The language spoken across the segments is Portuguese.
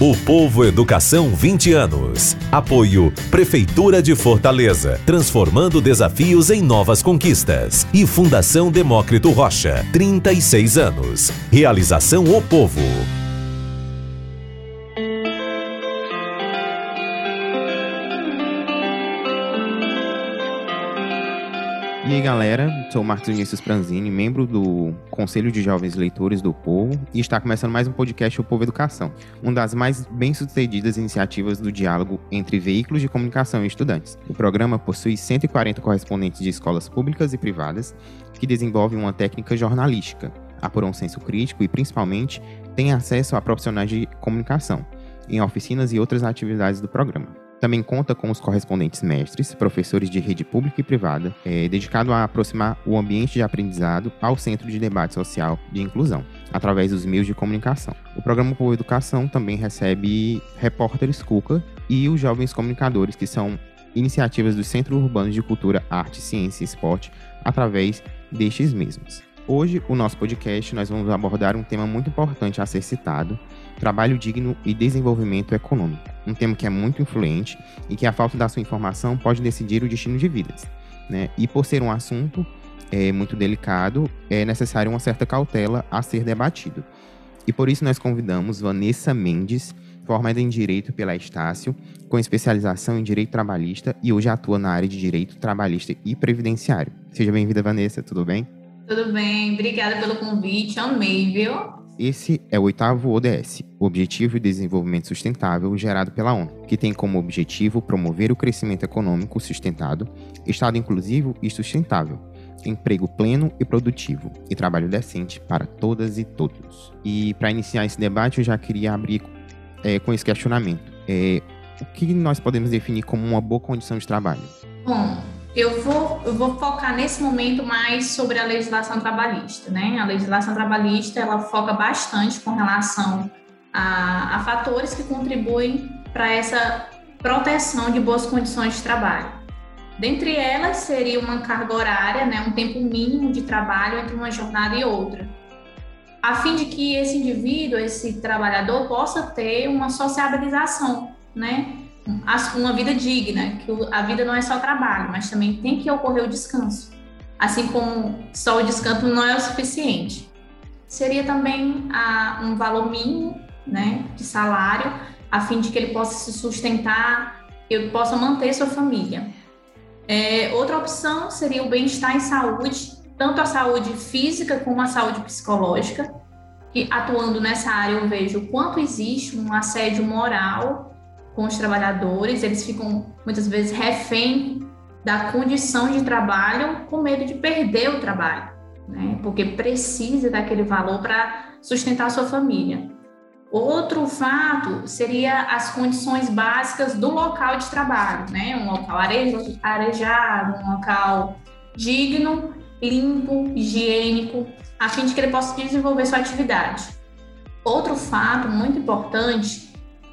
O Povo Educação 20 anos. Apoio Prefeitura de Fortaleza, transformando desafios em novas conquistas. E Fundação Demócrito Rocha, 36 anos. Realização O Povo. E aí galera, sou Marcos Vinícius Pranzini, membro do Conselho de Jovens Leitores do Povo, e está começando mais um podcast O Povo Educação, uma das mais bem-sucedidas iniciativas do diálogo entre veículos de comunicação e estudantes. O programa possui 140 correspondentes de escolas públicas e privadas que desenvolvem uma técnica jornalística, apuram um senso crítico e, principalmente, têm acesso a profissionais de comunicação, em oficinas e outras atividades do programa. Também conta com os correspondentes mestres, professores de rede pública e privada, é, dedicado a aproximar o ambiente de aprendizado ao centro de debate social de inclusão, através dos meios de comunicação. O programa Povo Educação também recebe repórteres Cuca e os jovens comunicadores, que são iniciativas dos Centros Urbanos de Cultura, Arte, Ciência e Esporte, através destes mesmos. Hoje, o nosso podcast, nós vamos abordar um tema muito importante a ser citado, trabalho digno e desenvolvimento econômico. Um tema que é muito influente e que a falta da sua informação pode decidir o destino de vidas. Né? E por ser um assunto é, muito delicado, é necessário uma certa cautela a ser debatido. E por isso nós convidamos Vanessa Mendes, formada em Direito pela Estácio, com especialização em Direito Trabalhista e hoje atua na área de Direito Trabalhista e Previdenciário. Seja bem-vinda, Vanessa, tudo bem? Tudo bem, obrigada pelo convite, amei, viu? Esse é o oitavo ODS, o Objetivo de Desenvolvimento Sustentável gerado pela ONU, que tem como objetivo promover o crescimento econômico sustentado, Estado inclusivo e sustentável, emprego pleno e produtivo e trabalho decente para todas e todos. E para iniciar esse debate, eu já queria abrir é, com esse questionamento. É, o que nós podemos definir como uma boa condição de trabalho? Bom, eu vou, eu vou focar nesse momento mais sobre a legislação trabalhista, né? A legislação trabalhista ela foca bastante com relação a, a fatores que contribuem para essa proteção de boas condições de trabalho. Dentre elas seria uma carga horária, né, um tempo mínimo de trabalho entre uma jornada e outra, a fim de que esse indivíduo, esse trabalhador, possa ter uma sociabilização, né, uma vida digna, que a vida não é só trabalho, mas também tem que ocorrer o descanso. Assim como só o descanso não é o suficiente. Seria também a, um valor mínimo né, de salário, a fim de que ele possa se sustentar, e possa manter sua família. É, outra opção seria o bem-estar em saúde, tanto a saúde física como a saúde psicológica, que atuando nessa área eu vejo o quanto existe um assédio moral com os trabalhadores, eles ficam muitas vezes refém da condição de trabalho com medo de perder o trabalho, né? porque precisa daquele valor para sustentar a sua família. Outro fato seria as condições básicas do local de trabalho, né? Um local arejado, um local digno, limpo, higiênico, a fim de que ele possa desenvolver sua atividade. Outro fato muito importante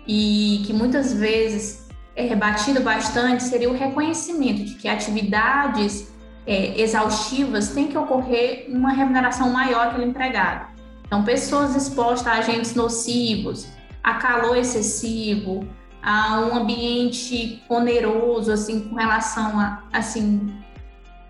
e que muitas vezes é rebatido bastante seria o reconhecimento de que atividades é, exaustivas têm que ocorrer uma remuneração maior pelo empregado. Então, pessoas expostas a agentes nocivos, a calor excessivo, a um ambiente oneroso, assim, com relação a, assim,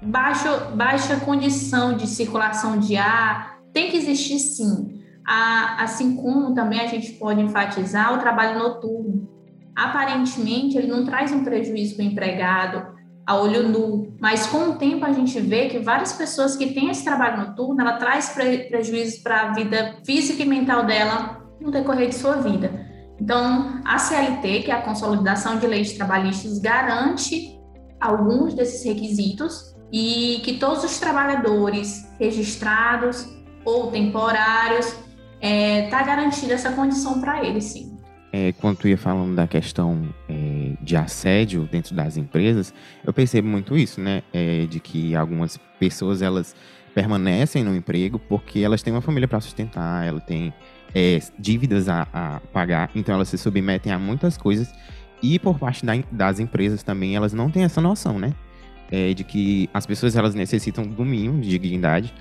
baixo, baixa condição de circulação de ar, tem que existir sim a, assim como também a gente pode enfatizar o trabalho noturno. Aparentemente, ele não traz um prejuízo para o empregado a olho nu, mas com o tempo a gente vê que várias pessoas que têm esse trabalho noturno, ela traz pre prejuízos para a vida física e mental dela no decorrer de sua vida. Então, a CLT, que é a Consolidação de Leis Trabalhistas, garante alguns desses requisitos e que todos os trabalhadores registrados ou temporários está é, garantida essa condição para ele, sim. É, quando tu ia falando da questão é, de assédio dentro das empresas, eu percebo muito isso, né? É, de que algumas pessoas elas permanecem no emprego porque elas têm uma família para sustentar, ela tem é, dívidas a, a, pagar, então elas se submetem a muitas coisas e por parte da, das empresas também elas não têm essa noção, né? É, de que as pessoas elas necessitam do mínimo de dignidade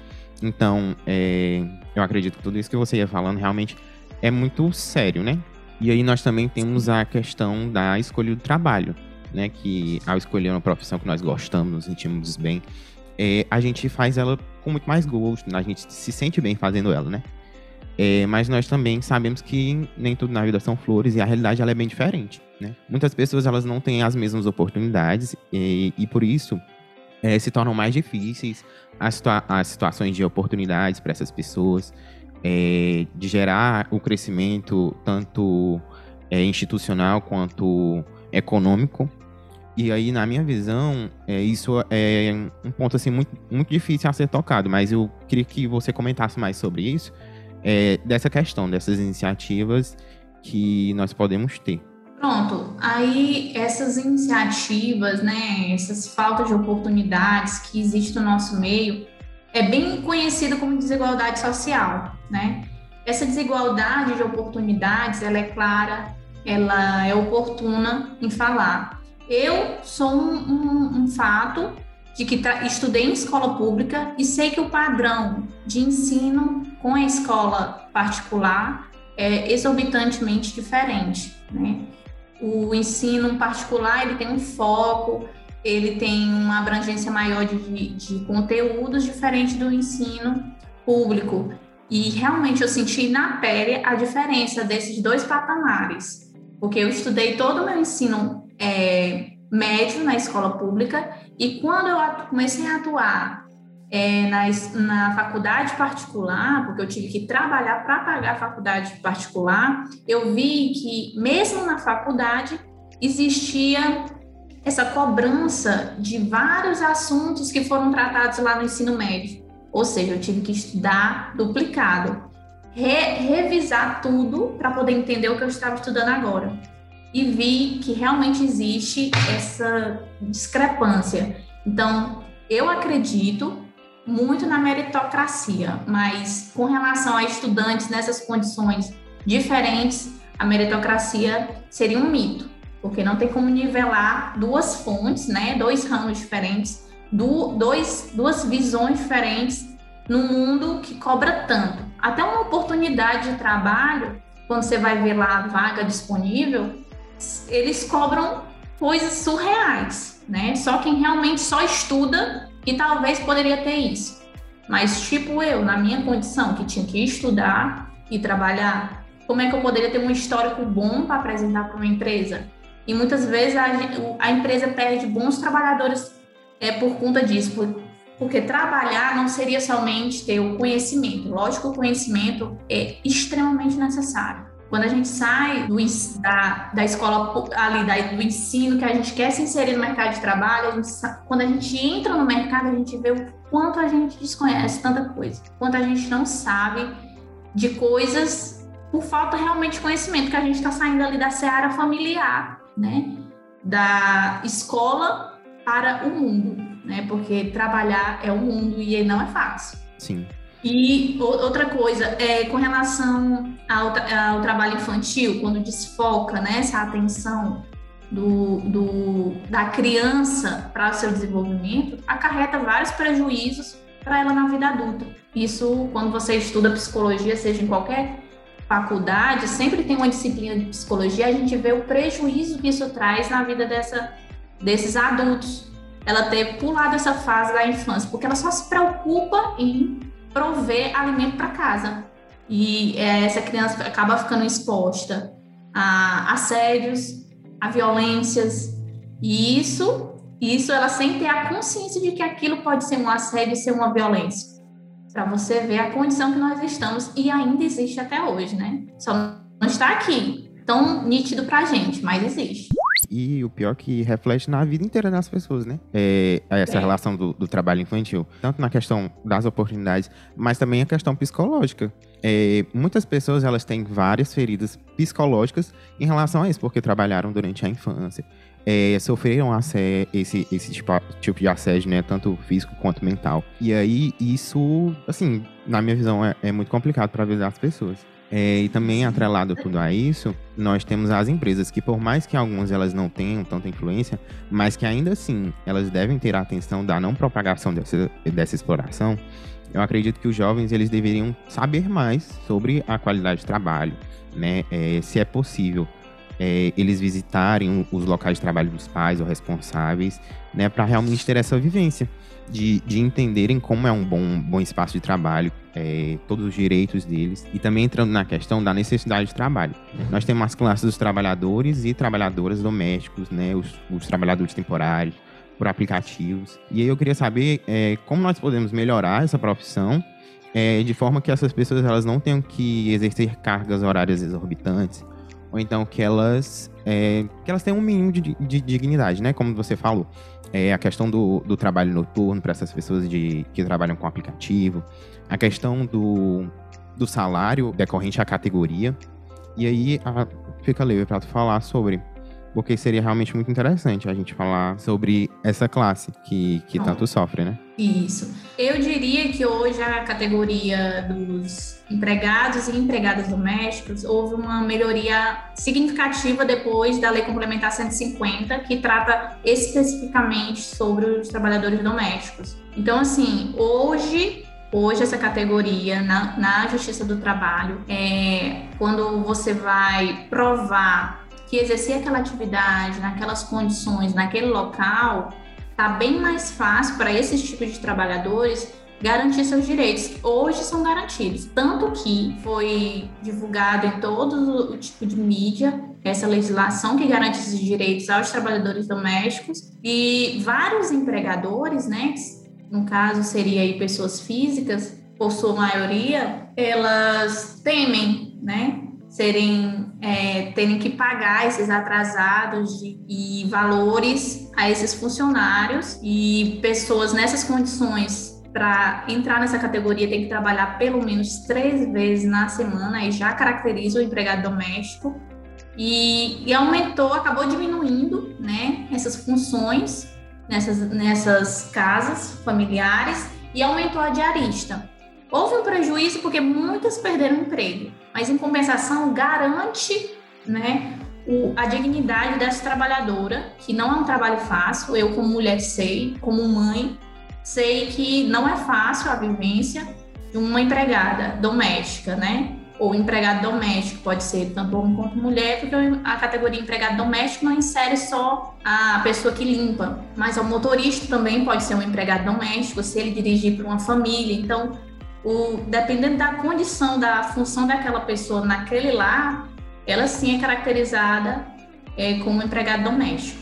então, é, eu acredito que tudo isso que você ia falando realmente é muito sério, né? E aí nós também temos a questão da escolha do trabalho, né? Que ao escolher uma profissão que nós gostamos, nos sentimos bem, é, a gente faz ela com muito mais gosto, a gente se sente bem fazendo ela, né? É, mas nós também sabemos que nem tudo na vida são flores e a realidade ela é bem diferente, né? Muitas pessoas elas não têm as mesmas oportunidades e, e por isso é, se tornam mais difíceis as, situa as situações de oportunidades para essas pessoas, é, de gerar o crescimento tanto é, institucional quanto econômico. E aí, na minha visão, é, isso é um ponto assim muito, muito difícil a ser tocado, mas eu queria que você comentasse mais sobre isso, é, dessa questão, dessas iniciativas que nós podemos ter. Pronto, aí essas iniciativas, né, essas faltas de oportunidades que existem no nosso meio, é bem conhecido como desigualdade social, né? Essa desigualdade de oportunidades, ela é clara, ela é oportuna em falar. Eu sou um, um, um fato de que estudei em escola pública e sei que o padrão de ensino com a escola particular é exorbitantemente diferente, né? O ensino particular ele tem um foco, ele tem uma abrangência maior de, de conteúdos diferente do ensino público. E realmente eu senti na pele a diferença desses dois patamares, porque eu estudei todo o meu ensino é, médio na escola pública e quando eu comecei a atuar é, na, na faculdade particular, porque eu tive que trabalhar para pagar a faculdade particular, eu vi que mesmo na faculdade existia essa cobrança de vários assuntos que foram tratados lá no ensino médio. Ou seja, eu tive que estudar duplicado, re revisar tudo para poder entender o que eu estava estudando agora. E vi que realmente existe essa discrepância. Então, eu acredito muito na meritocracia, mas com relação a estudantes nessas condições diferentes, a meritocracia seria um mito porque não tem como nivelar duas fontes, né, dois ramos diferentes, do, dois, duas visões diferentes num mundo que cobra tanto. Até uma oportunidade de trabalho, quando você vai ver lá a vaga disponível, eles cobram coisas surreais, né? Só quem realmente só estuda e talvez poderia ter isso. Mas tipo eu, na minha condição, que tinha que estudar e trabalhar, como é que eu poderia ter um histórico bom para apresentar para uma empresa? E muitas vezes a, a empresa perde bons trabalhadores é, por conta disso, por, porque trabalhar não seria somente ter o conhecimento. Lógico que o conhecimento é extremamente necessário. Quando a gente sai do, da, da escola ali, da, do ensino, que a gente quer se inserir no mercado de trabalho, a gente, quando a gente entra no mercado, a gente vê o quanto a gente desconhece tanta coisa, quanto a gente não sabe de coisas por falta realmente de conhecimento, que a gente está saindo ali da seara familiar né, da escola para o mundo, né? Porque trabalhar é o mundo e não é fácil. Sim. E outra coisa, é, com relação ao, ao trabalho infantil, quando desfoca né, essa atenção do, do, da criança para seu desenvolvimento, acarreta vários prejuízos para ela na vida adulta. Isso, quando você estuda psicologia, seja em qualquer faculdade, sempre tem uma disciplina de psicologia, a gente vê o prejuízo que isso traz na vida dessa, desses adultos. Ela ter pulado essa fase da infância, porque ela só se preocupa em prover alimento para casa. E é, essa criança acaba ficando exposta a assédios, a violências, e isso, isso ela sem ter a consciência de que aquilo pode ser um assédio ser uma violência para você ver a condição que nós estamos e ainda existe até hoje, né? Só não está aqui tão nítido para a gente, mas existe. E o pior é que reflete na vida inteira das pessoas, né? É, essa é. relação do, do, trabalho infantil. Tanto na questão das oportunidades, mas também a questão psicológica. É, muitas pessoas elas têm várias feridas psicológicas em relação a isso, porque trabalharam durante a infância é, sofreram assédio, esse, esse tipo, tipo de assédio, né? Tanto físico quanto mental. E aí, isso, assim, na minha visão, é, é muito complicado para a vida das pessoas. É, e também atrelado tudo a isso, nós temos as empresas que, por mais que algumas elas não tenham tanta influência, mas que ainda assim elas devem ter a atenção da não propagação dessa, dessa exploração, eu acredito que os jovens eles deveriam saber mais sobre a qualidade de trabalho, né? É, se é possível é, eles visitarem os locais de trabalho dos pais ou responsáveis, né? Para realmente ter essa vivência de, de entenderem como é um bom, bom espaço de trabalho, é, todos os direitos deles, e também entrando na questão da necessidade de trabalho. Nós temos as classes dos trabalhadores e trabalhadoras domésticos, né, os, os trabalhadores temporários, por aplicativos. E aí eu queria saber é, como nós podemos melhorar essa profissão é, de forma que essas pessoas elas não tenham que exercer cargas horárias exorbitantes, ou então que elas, é, que elas tenham um mínimo de, de dignidade, né? Como você falou é, a questão do, do trabalho noturno para essas pessoas de, que trabalham com aplicativo, a questão do, do salário decorrente à categoria. E aí a, fica livre para tu falar sobre porque seria realmente muito interessante a gente falar sobre essa classe que, que tanto sofre, né? Isso. Eu diria que hoje a categoria dos empregados e empregadas domésticos houve uma melhoria significativa depois da Lei Complementar 150, que trata especificamente sobre os trabalhadores domésticos. Então, assim, hoje Hoje, essa categoria na, na Justiça do Trabalho é quando você vai provar que exercia aquela atividade naquelas condições, naquele local, está bem mais fácil para esses tipos de trabalhadores garantir seus direitos, que hoje são garantidos. Tanto que foi divulgado em todo o tipo de mídia essa legislação que garante esses direitos aos trabalhadores domésticos e vários empregadores, né, no caso seria aí pessoas físicas, por sua maioria, elas temem, né, serem é, terem que pagar esses atrasados de, e valores a esses funcionários. E pessoas nessas condições para entrar nessa categoria tem que trabalhar pelo menos três vezes na semana. E já caracteriza o empregado doméstico. E, e aumentou, acabou diminuindo, né, essas funções nessas, nessas casas familiares. E aumentou a diarista. Houve um prejuízo porque muitas perderam o emprego, mas em compensação garante né, o, a dignidade dessa trabalhadora, que não é um trabalho fácil, eu como mulher sei, como mãe, sei que não é fácil a vivência de uma empregada doméstica, né? Ou empregado doméstico, pode ser tanto homem quanto mulher, porque a categoria empregado doméstico não insere só a pessoa que limpa, mas o motorista também pode ser um empregado doméstico, se ele dirigir para uma família. Então, o, dependendo da condição, da função daquela pessoa naquele lar, ela sim é caracterizada é, como empregado doméstico.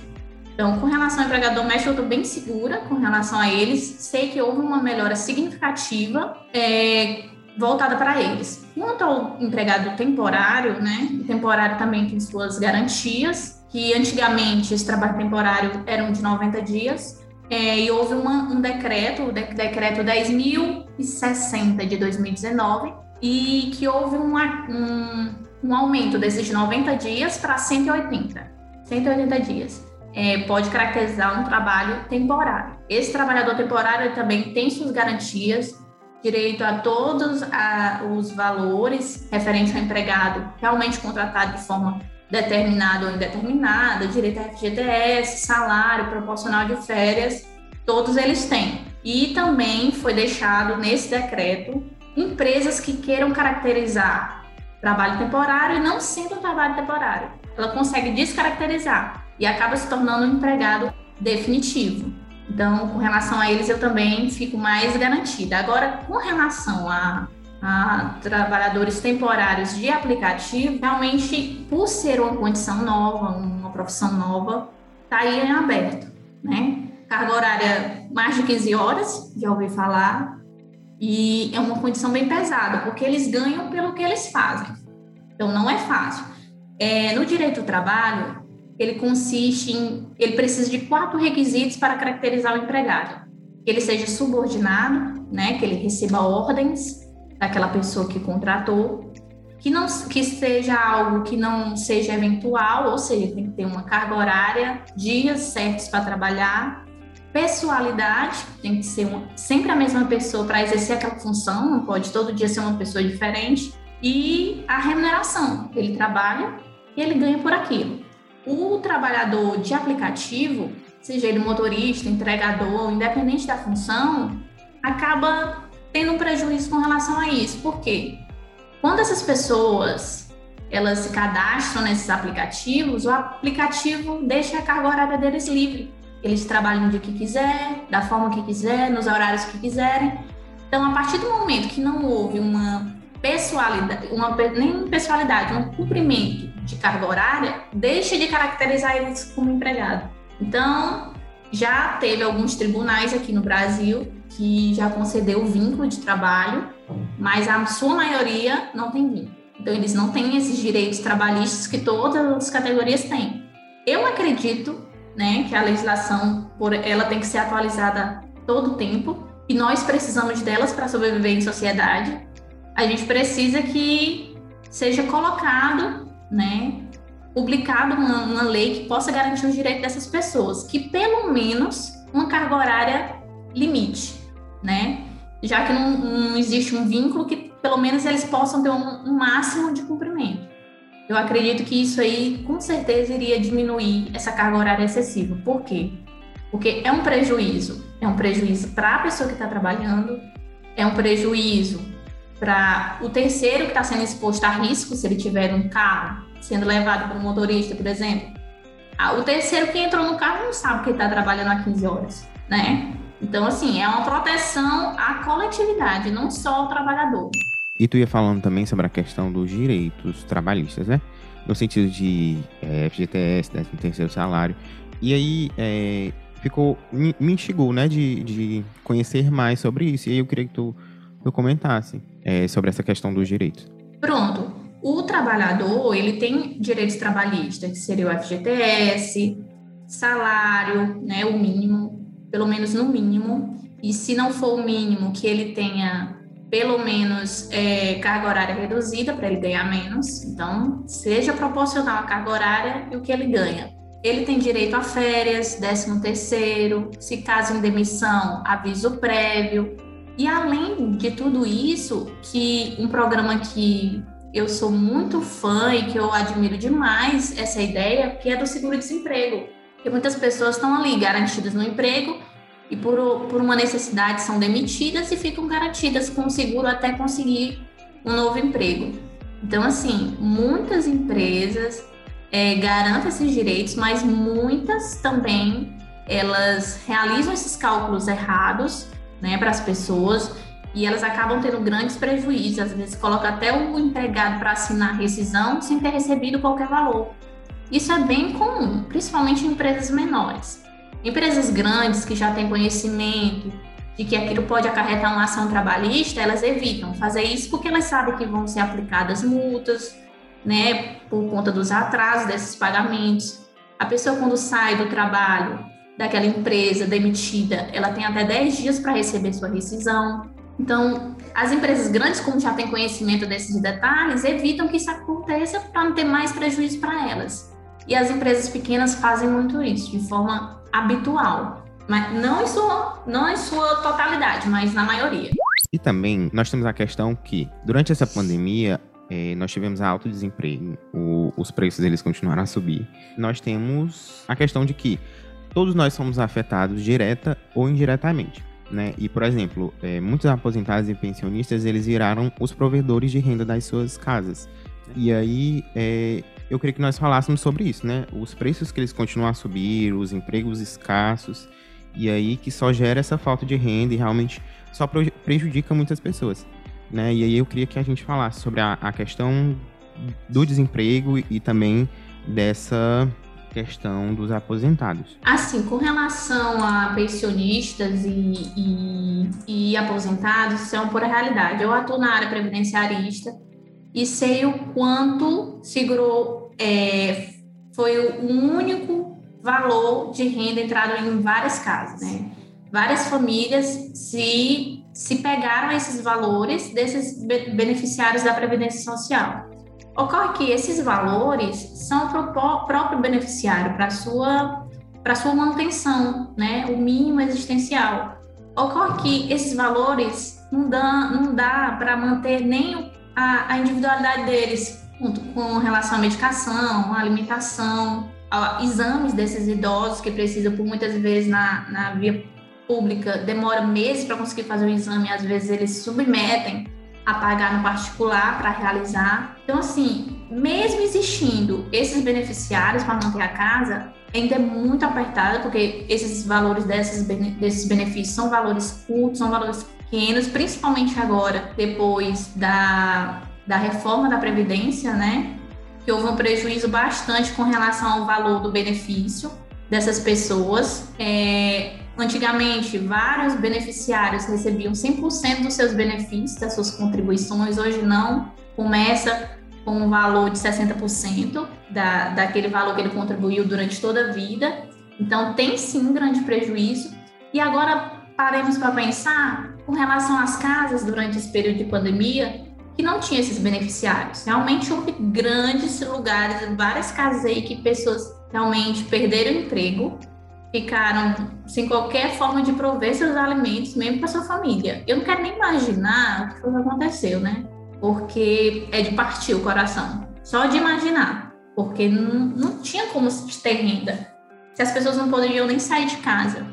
Então, com relação ao empregado doméstico, eu estou bem segura com relação a eles. Sei que houve uma melhora significativa é, voltada para eles. Quanto ao empregado temporário, né? O temporário também tem suas garantias, que antigamente esse trabalho temporário eram de 90 dias, é, e houve uma, um decreto, o decreto 10.060 de 2019, e que houve um, um, um aumento desses 90 dias para 180. 180 dias. É, pode caracterizar um trabalho temporário. Esse trabalhador temporário também tem suas garantias, direito a todos a, os valores referentes ao empregado realmente contratado de forma determinado ou indeterminada, direito a FGTS, salário, proporcional de férias, todos eles têm. E também foi deixado nesse decreto empresas que queiram caracterizar trabalho temporário e não sendo trabalho temporário. Ela consegue descaracterizar e acaba se tornando um empregado definitivo. Então, com relação a eles, eu também fico mais garantida. Agora, com relação a trabalhadores temporários de aplicativo, realmente, por ser uma condição nova, uma profissão nova, está aí em aberto, né? Carga horária mais de 15 horas, já ouvi falar, e é uma condição bem pesada, porque eles ganham pelo que eles fazem. Então, não é fácil. É, no direito do trabalho, ele consiste em... Ele precisa de quatro requisitos para caracterizar o empregado. Que ele seja subordinado, né? Que ele receba ordens, daquela pessoa que contratou, que não que seja algo que não seja eventual, ou seja, tem que ter uma carga horária, dias certos para trabalhar, pessoalidade, tem que ser uma, sempre a mesma pessoa para exercer aquela função, não pode todo dia ser uma pessoa diferente, e a remuneração, ele trabalha e ele ganha por aquilo. O trabalhador de aplicativo, seja ele motorista, entregador, independente da função, acaba tendo um prejuízo com relação a isso. Por quê? Quando essas pessoas elas se cadastram nesses aplicativos, o aplicativo deixa a carga horária deles livre. Eles trabalham de que quiser, da forma que quiser, nos horários que quiserem. Então, a partir do momento que não houve uma pessoalidade, uma, nem pessoalidade, um cumprimento de carga horária, deixa de caracterizar eles como empregado. Então, já teve alguns tribunais aqui no Brasil que já concedeu o vínculo de trabalho, mas a sua maioria não tem vínculo. Então, eles não têm esses direitos trabalhistas que todas as categorias têm. Eu acredito né, que a legislação por ela tem que ser atualizada todo o tempo e nós precisamos delas para sobreviver em sociedade. A gente precisa que seja colocado, né, publicado uma, uma lei que possa garantir os direitos dessas pessoas, que pelo menos uma carga horária limite, né? Já que não, não existe um vínculo que pelo menos eles possam ter um, um máximo de cumprimento. Eu acredito que isso aí, com certeza, iria diminuir essa carga horária excessiva. Por quê? Porque é um prejuízo. É um prejuízo para a pessoa que está trabalhando, é um prejuízo para o terceiro que está sendo exposto a risco, se ele tiver um carro sendo levado um motorista, por exemplo. Ah, o terceiro que entrou no carro não sabe que ele está trabalhando há 15 horas, né? Então, assim, é uma proteção à coletividade, não só ao trabalhador. E tu ia falando também sobre a questão dos direitos trabalhistas, né? No sentido de é, FGTS, 13 terceiro salário. E aí é, ficou, me, instigou, né, de, de conhecer mais sobre isso. E aí eu queria que tu, tu comentasse é, sobre essa questão dos direitos. Pronto. O trabalhador, ele tem direitos trabalhistas, que seria o FGTS, salário, né, o mínimo, pelo menos no mínimo. E se não for o mínimo, que ele tenha pelo menos é, carga horária reduzida para ele ganhar menos. Então, seja proporcional a carga horária e o que ele ganha. Ele tem direito a férias, 13 terceiro, se caso em demissão, aviso prévio. E além de tudo isso, que um programa que eu sou muito fã e que eu admiro demais essa ideia, que é do seguro-desemprego. Porque muitas pessoas estão ali garantidas no emprego e por, por uma necessidade são demitidas e ficam garantidas com seguro até conseguir um novo emprego. Então, assim, muitas empresas é, garantem esses direitos, mas muitas também elas realizam esses cálculos errados né, para as pessoas e elas acabam tendo grandes prejuízos. Às vezes, coloca até o empregado para assinar rescisão sem ter recebido qualquer valor. Isso é bem comum, principalmente em empresas menores. Empresas grandes que já têm conhecimento de que aquilo pode acarretar uma ação trabalhista, elas evitam fazer isso porque elas sabem que vão ser aplicadas multas, né, por conta dos atrasos desses pagamentos. A pessoa quando sai do trabalho daquela empresa demitida, ela tem até 10 dias para receber sua rescisão. Então, as empresas grandes, como já têm conhecimento desses detalhes, evitam que isso aconteça para não ter mais prejuízo para elas. E as empresas pequenas fazem muito isso, de forma habitual. Mas não em sua, não em sua totalidade, mas na maioria. E também nós temos a questão que, durante essa pandemia, eh, nós tivemos alto desemprego, o, os preços eles continuaram a subir. Nós temos a questão de que todos nós somos afetados direta ou indiretamente. Né? E, por exemplo, eh, muitos aposentados e pensionistas eles viraram os provedores de renda das suas casas. E aí, é, eu queria que nós falássemos sobre isso, né? Os preços que eles continuam a subir, os empregos escassos, e aí que só gera essa falta de renda e realmente só prejudica muitas pessoas, né? E aí eu queria que a gente falasse sobre a, a questão do desemprego e também dessa questão dos aposentados. Assim, com relação a pensionistas e, e, e aposentados, isso é uma pura realidade. Eu atuo na área previdenciarista e sei o quanto segurou, é, foi o único valor de renda entrado em várias casas, né? Várias famílias se, se pegaram esses valores desses beneficiários da Previdência Social. Ocorre que esses valores são para o próprio beneficiário, para sua, para sua manutenção, né? o mínimo existencial. Ocorre que esses valores não dá, não dá para manter nem o a, a individualidade deles com relação à medicação, à alimentação, a exames desses idosos que precisam por muitas vezes na, na via pública demora meses para conseguir fazer o exame, às vezes eles submetem a pagar no particular para realizar. Então, assim, mesmo existindo esses beneficiários para manter a casa, ainda é muito apertada, porque esses valores desses, desses benefícios são valores curtos, são valores pequenos, principalmente agora, depois da, da reforma da Previdência, né? Que houve um prejuízo bastante com relação ao valor do benefício dessas pessoas. É, Antigamente, vários beneficiários recebiam 100% dos seus benefícios, das suas contribuições, hoje não, começa com um valor de 60% da, daquele valor que ele contribuiu durante toda a vida. Então, tem sim um grande prejuízo. E agora, paremos para pensar com relação às casas durante esse período de pandemia, que não tinha esses beneficiários. Realmente houve grandes lugares, várias casas aí que pessoas realmente perderam emprego, ficaram sem qualquer forma de prover seus alimentos, mesmo para sua família. Eu não quero nem imaginar o que aconteceu, né? Porque é de partir o coração. Só de imaginar. Porque não, não tinha como ter renda. Se as pessoas não poderiam nem sair de casa.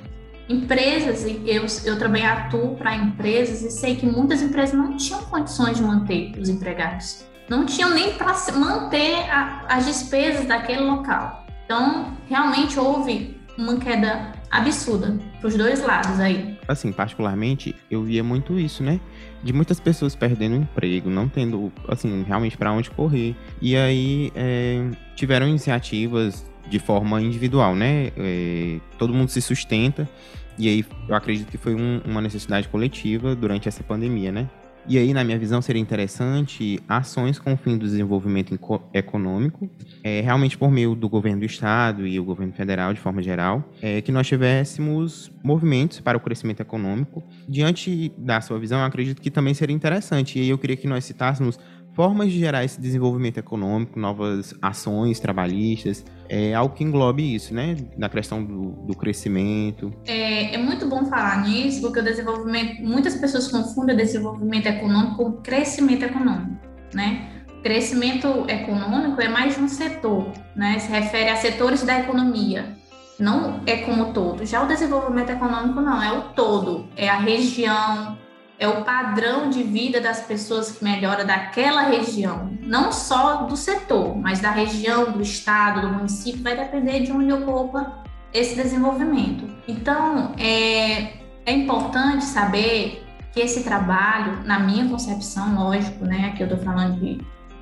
Empresas, eu, eu também atuo para empresas e sei que muitas empresas não tinham condições de manter os empregados. Não tinham nem para manter a, as despesas daquele local. Então, realmente houve uma queda absurda para os dois lados aí. Assim, particularmente, eu via muito isso, né? De muitas pessoas perdendo emprego, não tendo, assim, realmente para onde correr. E aí é, tiveram iniciativas de forma individual, né? É, todo mundo se sustenta. E aí eu acredito que foi um, uma necessidade coletiva durante essa pandemia, né? E aí, na minha visão, seria interessante ações com o fim do desenvolvimento econômico, é, realmente por meio do governo do Estado e o governo federal, de forma geral, é, que nós tivéssemos movimentos para o crescimento econômico. Diante da sua visão, eu acredito que também seria interessante. E aí eu queria que nós citássemos formas de gerar esse desenvolvimento econômico, novas ações trabalhistas, é algo que englobe isso, né? Na questão do, do crescimento. É, é, muito bom falar nisso, porque o desenvolvimento, muitas pessoas confundem o desenvolvimento econômico com crescimento econômico, né? Crescimento econômico é mais um setor, né? Se refere a setores da economia, não é como todo. Já o desenvolvimento econômico não, é o todo, é a região, é o padrão de vida das pessoas que melhora daquela região, não só do setor, mas da região, do estado, do município, vai depender de onde ocupa esse desenvolvimento. Então, é, é importante saber que esse trabalho, na minha concepção, lógico, né, aqui eu estou falando de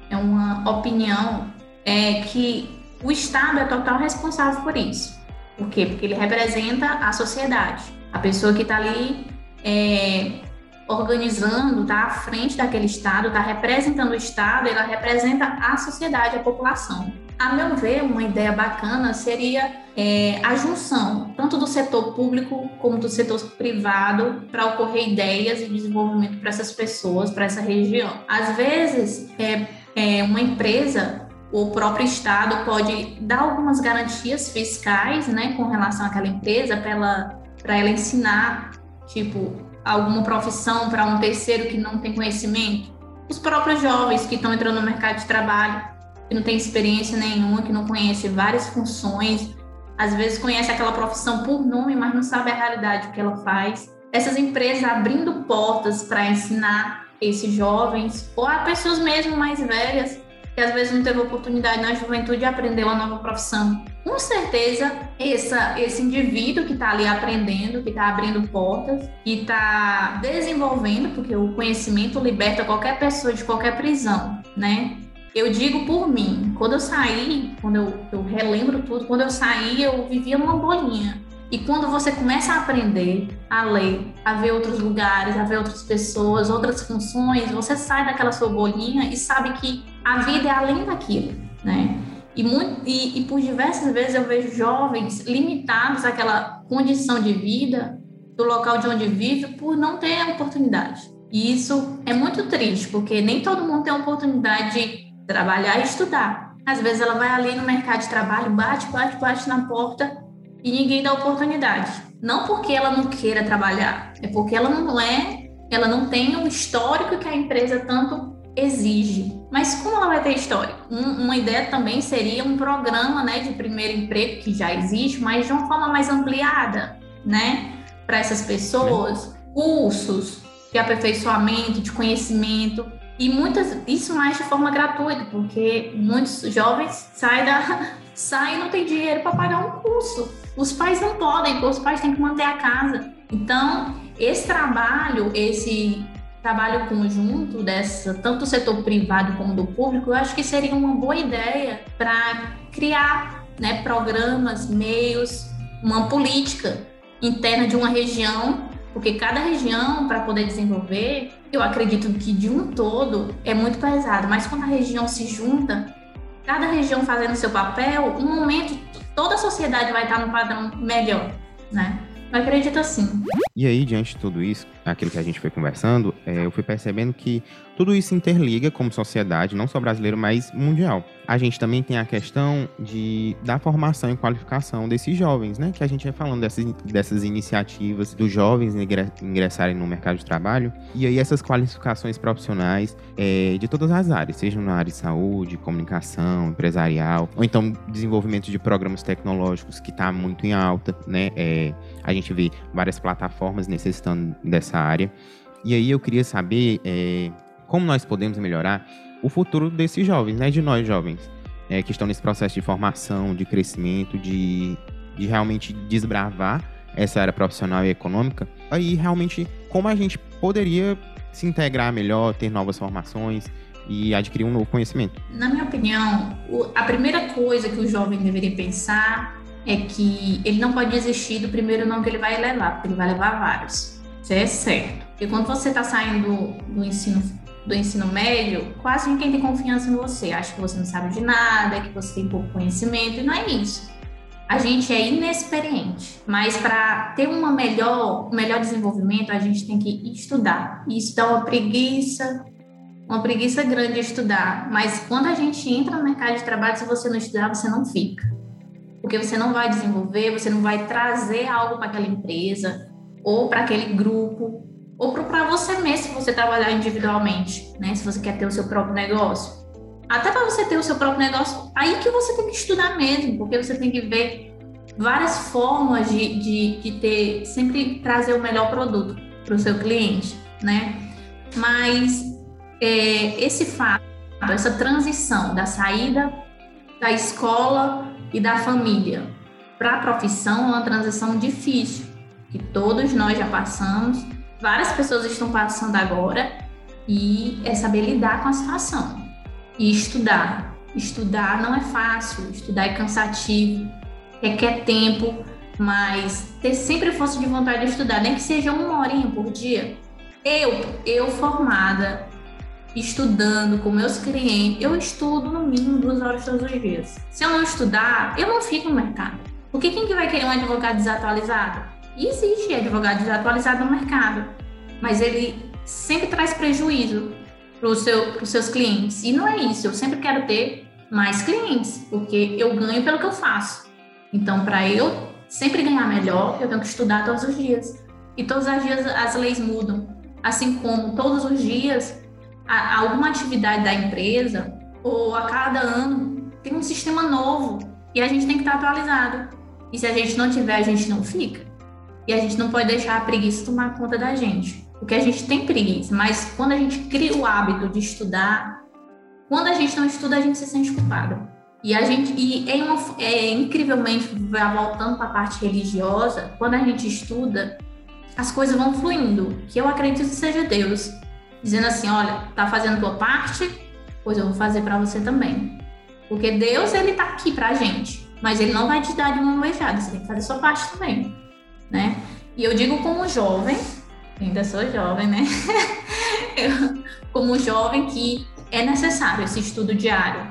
é uma opinião, é que o Estado é total responsável por isso. Por quê? Porque ele representa a sociedade. A pessoa que está ali é, organizando, está à frente daquele Estado, está representando o Estado, ela representa a sociedade, a população. A meu ver, uma ideia bacana seria é, a junção, tanto do setor público como do setor privado, para ocorrer ideias e desenvolvimento para essas pessoas, para essa região. Às vezes, é, é, uma empresa o próprio Estado pode dar algumas garantias fiscais né, com relação àquela empresa para ela, ela ensinar, tipo, alguma profissão para um terceiro que não tem conhecimento? Os próprios jovens que estão entrando no mercado de trabalho, que não tem experiência nenhuma, que não conhece várias funções, às vezes conhece aquela profissão por nome, mas não sabe a realidade que ela faz. Essas empresas abrindo portas para ensinar esses jovens, ou a pessoas mesmo mais velhas, que às vezes não teve oportunidade na juventude de aprender uma nova profissão. Com certeza, essa, esse indivíduo que está ali aprendendo, que está abrindo portas, que está desenvolvendo, porque o conhecimento liberta qualquer pessoa de qualquer prisão, né? Eu digo por mim, quando eu saí, quando eu, eu relembro tudo, quando eu saí, eu vivia numa bolinha. E quando você começa a aprender a ler, a ver outros lugares, a ver outras pessoas, outras funções, você sai daquela sua bolinha e sabe que a vida é além daquilo, né? E, muito, e, e por diversas vezes eu vejo jovens limitados àquela condição de vida do local de onde vive por não ter oportunidade. E isso é muito triste, porque nem todo mundo tem a oportunidade de trabalhar e estudar. Às vezes ela vai ali no mercado de trabalho, bate, bate, bate na porta e ninguém dá oportunidade. Não porque ela não queira trabalhar, é porque ela não é, ela não tem o histórico que a empresa tanto exige. Mas como ela vai ter histórico? Um, uma ideia também seria um programa, né, de primeiro emprego que já existe, mas de uma forma mais ampliada, né? para essas pessoas cursos de aperfeiçoamento, de conhecimento, e muitas, isso mais de forma gratuita, porque muitos jovens saem, da, saem e não tem dinheiro para pagar um curso. Os pais não podem, porque os pais têm que manter a casa. Então, esse trabalho, esse trabalho conjunto dessa, tanto do setor privado como do público, eu acho que seria uma boa ideia para criar né, programas, meios, uma política interna de uma região, porque cada região, para poder desenvolver, eu acredito que de um todo é muito pesado, mas quando a região se junta, cada região fazendo seu papel, um momento toda a sociedade vai estar no padrão melhor, né? Eu acredito assim. E aí, diante de tudo isso, aquilo que a gente foi conversando, é, eu fui percebendo que tudo isso interliga como sociedade, não só brasileira, mas mundial. A gente também tem a questão de, da formação e qualificação desses jovens, né? Que a gente vai falando dessas, dessas iniciativas dos jovens ingressarem no mercado de trabalho. E aí essas qualificações profissionais é, de todas as áreas, seja na área de saúde, comunicação, empresarial, ou então desenvolvimento de programas tecnológicos que está muito em alta, né? É, a gente vê várias plataformas necessitando dessa área. E aí eu queria saber é, como nós podemos melhorar o futuro desses jovens, né, de nós jovens, é, que estão nesse processo de formação, de crescimento, de, de realmente desbravar essa área profissional e econômica, aí realmente como a gente poderia se integrar melhor, ter novas formações e adquirir um novo conhecimento. Na minha opinião, a primeira coisa que o jovem deveria pensar é que ele não pode desistir do primeiro não que ele vai levar, porque ele vai levar vários. É certo. Porque quando você está saindo do ensino do ensino médio, quase ninguém tem confiança em você. Acha que você não sabe de nada, que você tem pouco conhecimento, e não é isso. A gente é inexperiente, mas para ter uma melhor, um melhor desenvolvimento, a gente tem que estudar. E isso dá uma preguiça, uma preguiça grande de estudar. Mas quando a gente entra no mercado de trabalho, se você não estudar, você não fica. Porque você não vai desenvolver, você não vai trazer algo para aquela empresa ou para aquele grupo ou para você mesmo, se você trabalhar individualmente, né? Se você quer ter o seu próprio negócio. Até para você ter o seu próprio negócio, aí que você tem que estudar mesmo, porque você tem que ver várias formas de, de, de ter, sempre trazer o melhor produto para o seu cliente, né? Mas é, esse fato, essa transição da saída da escola e da família para a profissão é uma transição difícil, que todos nós já passamos várias pessoas estão passando agora e é saber lidar com a situação e estudar. Estudar não é fácil, estudar é cansativo, requer tempo, mas ter sempre força de vontade de estudar, nem que seja uma horinha por dia. Eu, eu formada, estudando com meus clientes, eu estudo no mínimo duas horas todos os dias. Se eu não estudar, eu não fico no mercado. Porque quem que vai querer um advogado desatualizado? Existe advogado desatualizado no mercado, mas ele sempre traz prejuízo para os seus clientes. E não é isso, eu sempre quero ter mais clientes, porque eu ganho pelo que eu faço. Então, para eu sempre ganhar melhor, eu tenho que estudar todos os dias. E todos os dias as leis mudam. Assim como todos os dias a, alguma atividade da empresa, ou a cada ano, tem um sistema novo. E a gente tem que estar atualizado. E se a gente não tiver, a gente não fica. E a gente não pode deixar a preguiça tomar conta da gente. Porque a gente tem preguiça, mas quando a gente cria o hábito de estudar, quando a gente não estuda, a gente se sente culpado. E a gente e é, uma, é incrivelmente voltando para a parte religiosa, quando a gente estuda, as coisas vão fluindo, que eu acredito que seja Deus, dizendo assim, olha, tá fazendo tua parte, pois eu vou fazer para você também. Porque Deus ele tá aqui pra gente, mas ele não vai te dar de uma beijada, você tem que fazer sua parte também né? E eu digo como jovem, ainda sou jovem, né? como jovem que é necessário esse estudo diário,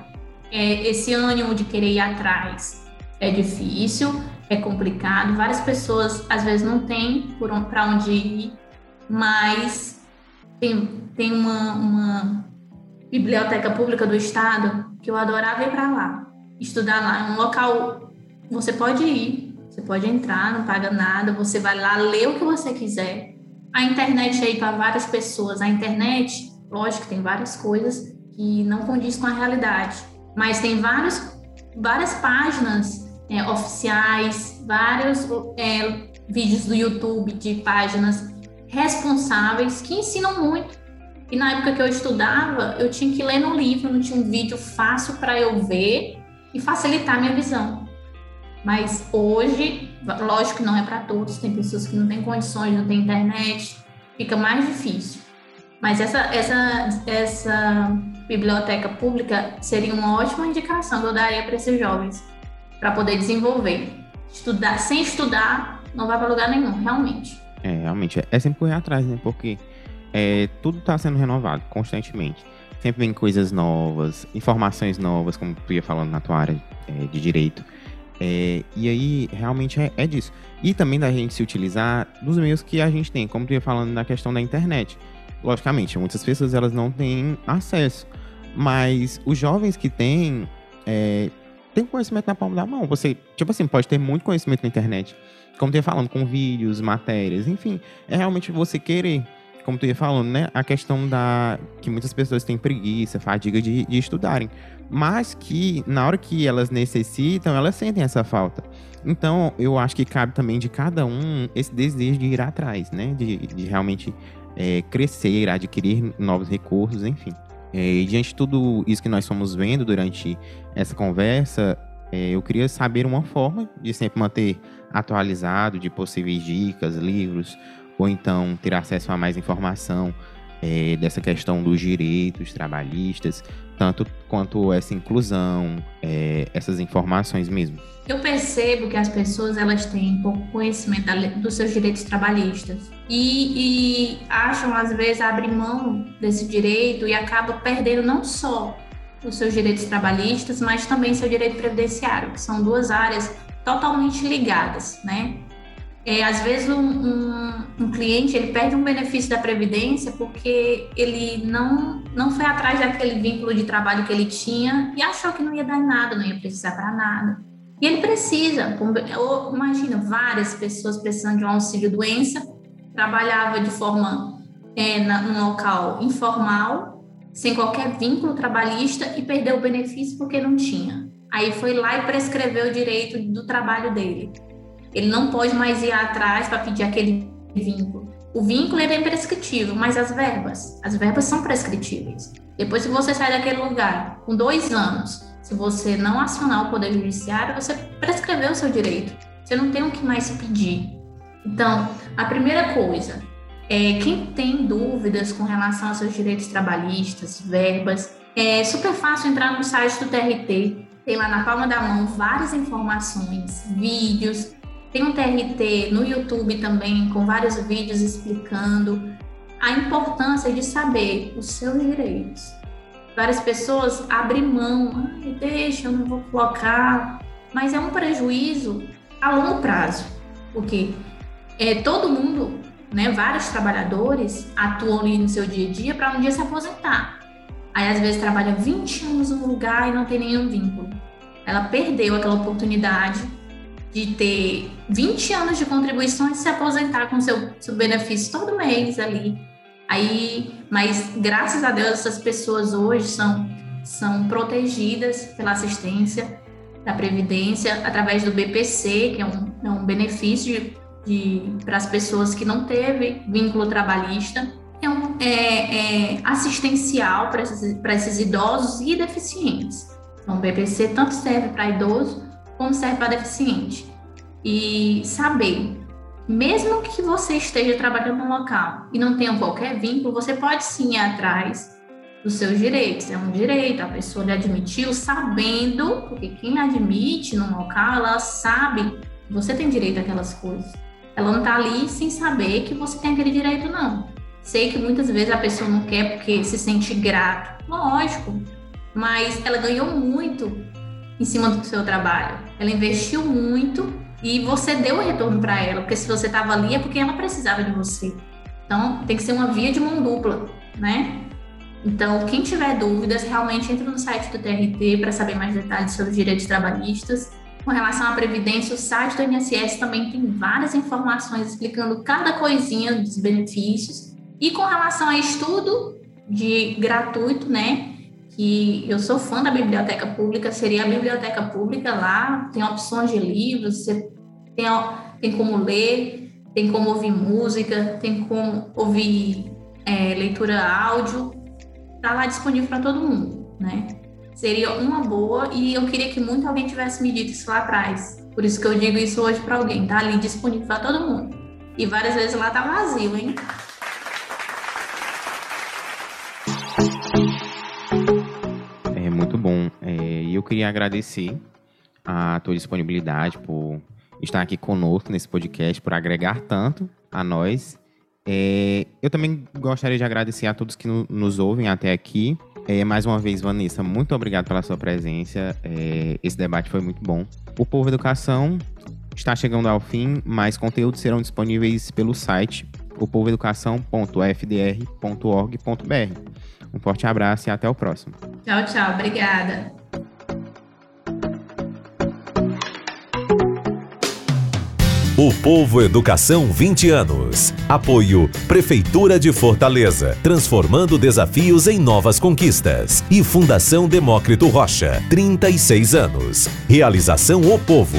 é, esse ânimo de querer ir atrás. É difícil, é complicado, várias pessoas às vezes não têm para onde ir, mas tem, tem uma, uma biblioteca pública do estado que eu adorava ir para lá, estudar lá. É um local, você pode ir, você pode entrar, não paga nada, você vai lá ler o que você quiser. A internet aí para várias pessoas, a internet, lógico tem várias coisas que não condiz com a realidade, mas tem vários, várias páginas é, oficiais, vários é, vídeos do YouTube de páginas responsáveis que ensinam muito. E na época que eu estudava, eu tinha que ler no livro, não tinha um vídeo fácil para eu ver e facilitar a minha visão. Mas hoje, lógico que não é para todos, tem pessoas que não têm condições, não têm internet, fica mais difícil. Mas essa, essa, essa biblioteca pública seria uma ótima indicação que eu daria para esses jovens, para poder desenvolver. Estudar, sem estudar, não vai para lugar nenhum, realmente. É, realmente. É sempre correr atrás, né? Porque é, tudo está sendo renovado constantemente. Sempre vem coisas novas, informações novas, como tu ia falando na tua área é, de direito. É, e aí, realmente é, é, disso. E também da gente se utilizar dos meios que a gente tem, como tu ia falando na questão da internet. Logicamente, muitas pessoas elas não têm acesso, mas os jovens que têm, é, têm conhecimento na palma da mão. Você, tipo assim, pode ter muito conhecimento na internet, como tu ia falando, com vídeos, matérias, enfim. É realmente você querer como tu ia falando, né? A questão da. que muitas pessoas têm preguiça, fadiga de, de estudarem. Mas que, na hora que elas necessitam, elas sentem essa falta. Então, eu acho que cabe também de cada um esse desejo de ir atrás, né? De, de realmente é, crescer, adquirir novos recursos, enfim. É, e diante de tudo isso que nós fomos vendo durante essa conversa, é, eu queria saber uma forma de sempre manter atualizado de possíveis dicas, livros, ou então ter acesso a mais informação é, dessa questão dos direitos trabalhistas, tanto quanto essa inclusão, é, essas informações mesmo. Eu percebo que as pessoas elas têm pouco conhecimento dos seus direitos trabalhistas e, e acham às vezes abrir mão desse direito e acaba perdendo não só os seus direitos trabalhistas, mas também seu direito previdenciário, que são duas áreas totalmente ligadas, né? É, às vezes um, um, um, cliente ele perde um benefício da previdência porque ele não não foi atrás daquele vínculo de trabalho que ele tinha e achou que não ia dar nada, não ia precisar para nada. E ele precisa, ou, imagina várias pessoas precisando de um auxílio doença, trabalhava de forma é, na, num local informal, sem qualquer vínculo trabalhista e perdeu o benefício porque não tinha. Aí foi lá e prescreveu o direito do trabalho dele. Ele não pode mais ir atrás para pedir aquele vínculo. O vínculo é imprescritível, mas as verbas, as verbas são prescritíveis. Depois que você sai daquele lugar, com dois anos, se você não acionar o Poder Judiciário, você prescreveu o seu direito. Você não tem o que mais pedir. Então, a primeira coisa é quem tem dúvidas com relação aos seus direitos trabalhistas, verbas, é super fácil entrar no site do TRT. Tem lá na palma da mão várias informações, vídeos, tem um TRT no YouTube também, com vários vídeos explicando a importância de saber os seus direitos. Várias pessoas abrem mão, Ai, deixa, eu não vou colocar, mas é um prejuízo a longo prazo, porque é, todo mundo, né, vários trabalhadores atuam ali no seu dia a dia para um dia se aposentar. Aí às vezes trabalha 20 anos no lugar e não tem nenhum vínculo. Ela perdeu aquela oportunidade de ter 20 anos de contribuição e se aposentar com seu, seu benefício todo mês ali. Aí, mas graças a Deus essas pessoas hoje são são protegidas pela assistência da previdência através do BPC, que é um, é um benefício para as pessoas que não teve vínculo trabalhista. É, um, é, é assistencial para esses, esses idosos e deficientes. Então, o BPC tanto serve para idoso como serve para deficiente. E saber, mesmo que você esteja trabalhando no local e não tenha qualquer vínculo, você pode sim ir atrás dos seus direitos. É um direito, a pessoa lhe admitiu sabendo, porque quem admite no local, ela sabe que você tem direito àquelas coisas. Ela não está ali sem saber que você tem aquele direito, não. Sei que muitas vezes a pessoa não quer porque se sente grato. Lógico, mas ela ganhou muito em cima do seu trabalho. Ela investiu muito e você deu o retorno para ela, porque se você estava ali é porque ela precisava de você. Então, tem que ser uma via de mão dupla, né? Então, quem tiver dúvidas, realmente entre no site do TRT para saber mais detalhes sobre os direitos trabalhistas. Com relação à Previdência, o site do INSS também tem várias informações explicando cada coisinha dos benefícios. E com relação a estudo de gratuito, né? Que eu sou fã da biblioteca pública, seria a biblioteca pública lá, tem opções de livros, você tem, tem como ler, tem como ouvir música, tem como ouvir é, leitura áudio, tá lá disponível para todo mundo, né? Seria uma boa e eu queria que muito alguém tivesse me dito isso lá atrás. Por isso que eu digo isso hoje para alguém, tá ali disponível para todo mundo. E várias vezes lá tá vazio, hein? Queria agradecer a tua disponibilidade por estar aqui conosco nesse podcast, por agregar tanto a nós. É, eu também gostaria de agradecer a todos que no, nos ouvem até aqui. É, mais uma vez, Vanessa, muito obrigado pela sua presença. É, esse debate foi muito bom. O Povo Educação está chegando ao fim, mas conteúdos serão disponíveis pelo site opovoeducação.fdr.org.br. Um forte abraço e até o próximo. Tchau, tchau. Obrigada. O Povo Educação 20 anos. Apoio Prefeitura de Fortaleza, transformando desafios em novas conquistas. E Fundação Demócrito Rocha, 36 anos. Realização O Povo.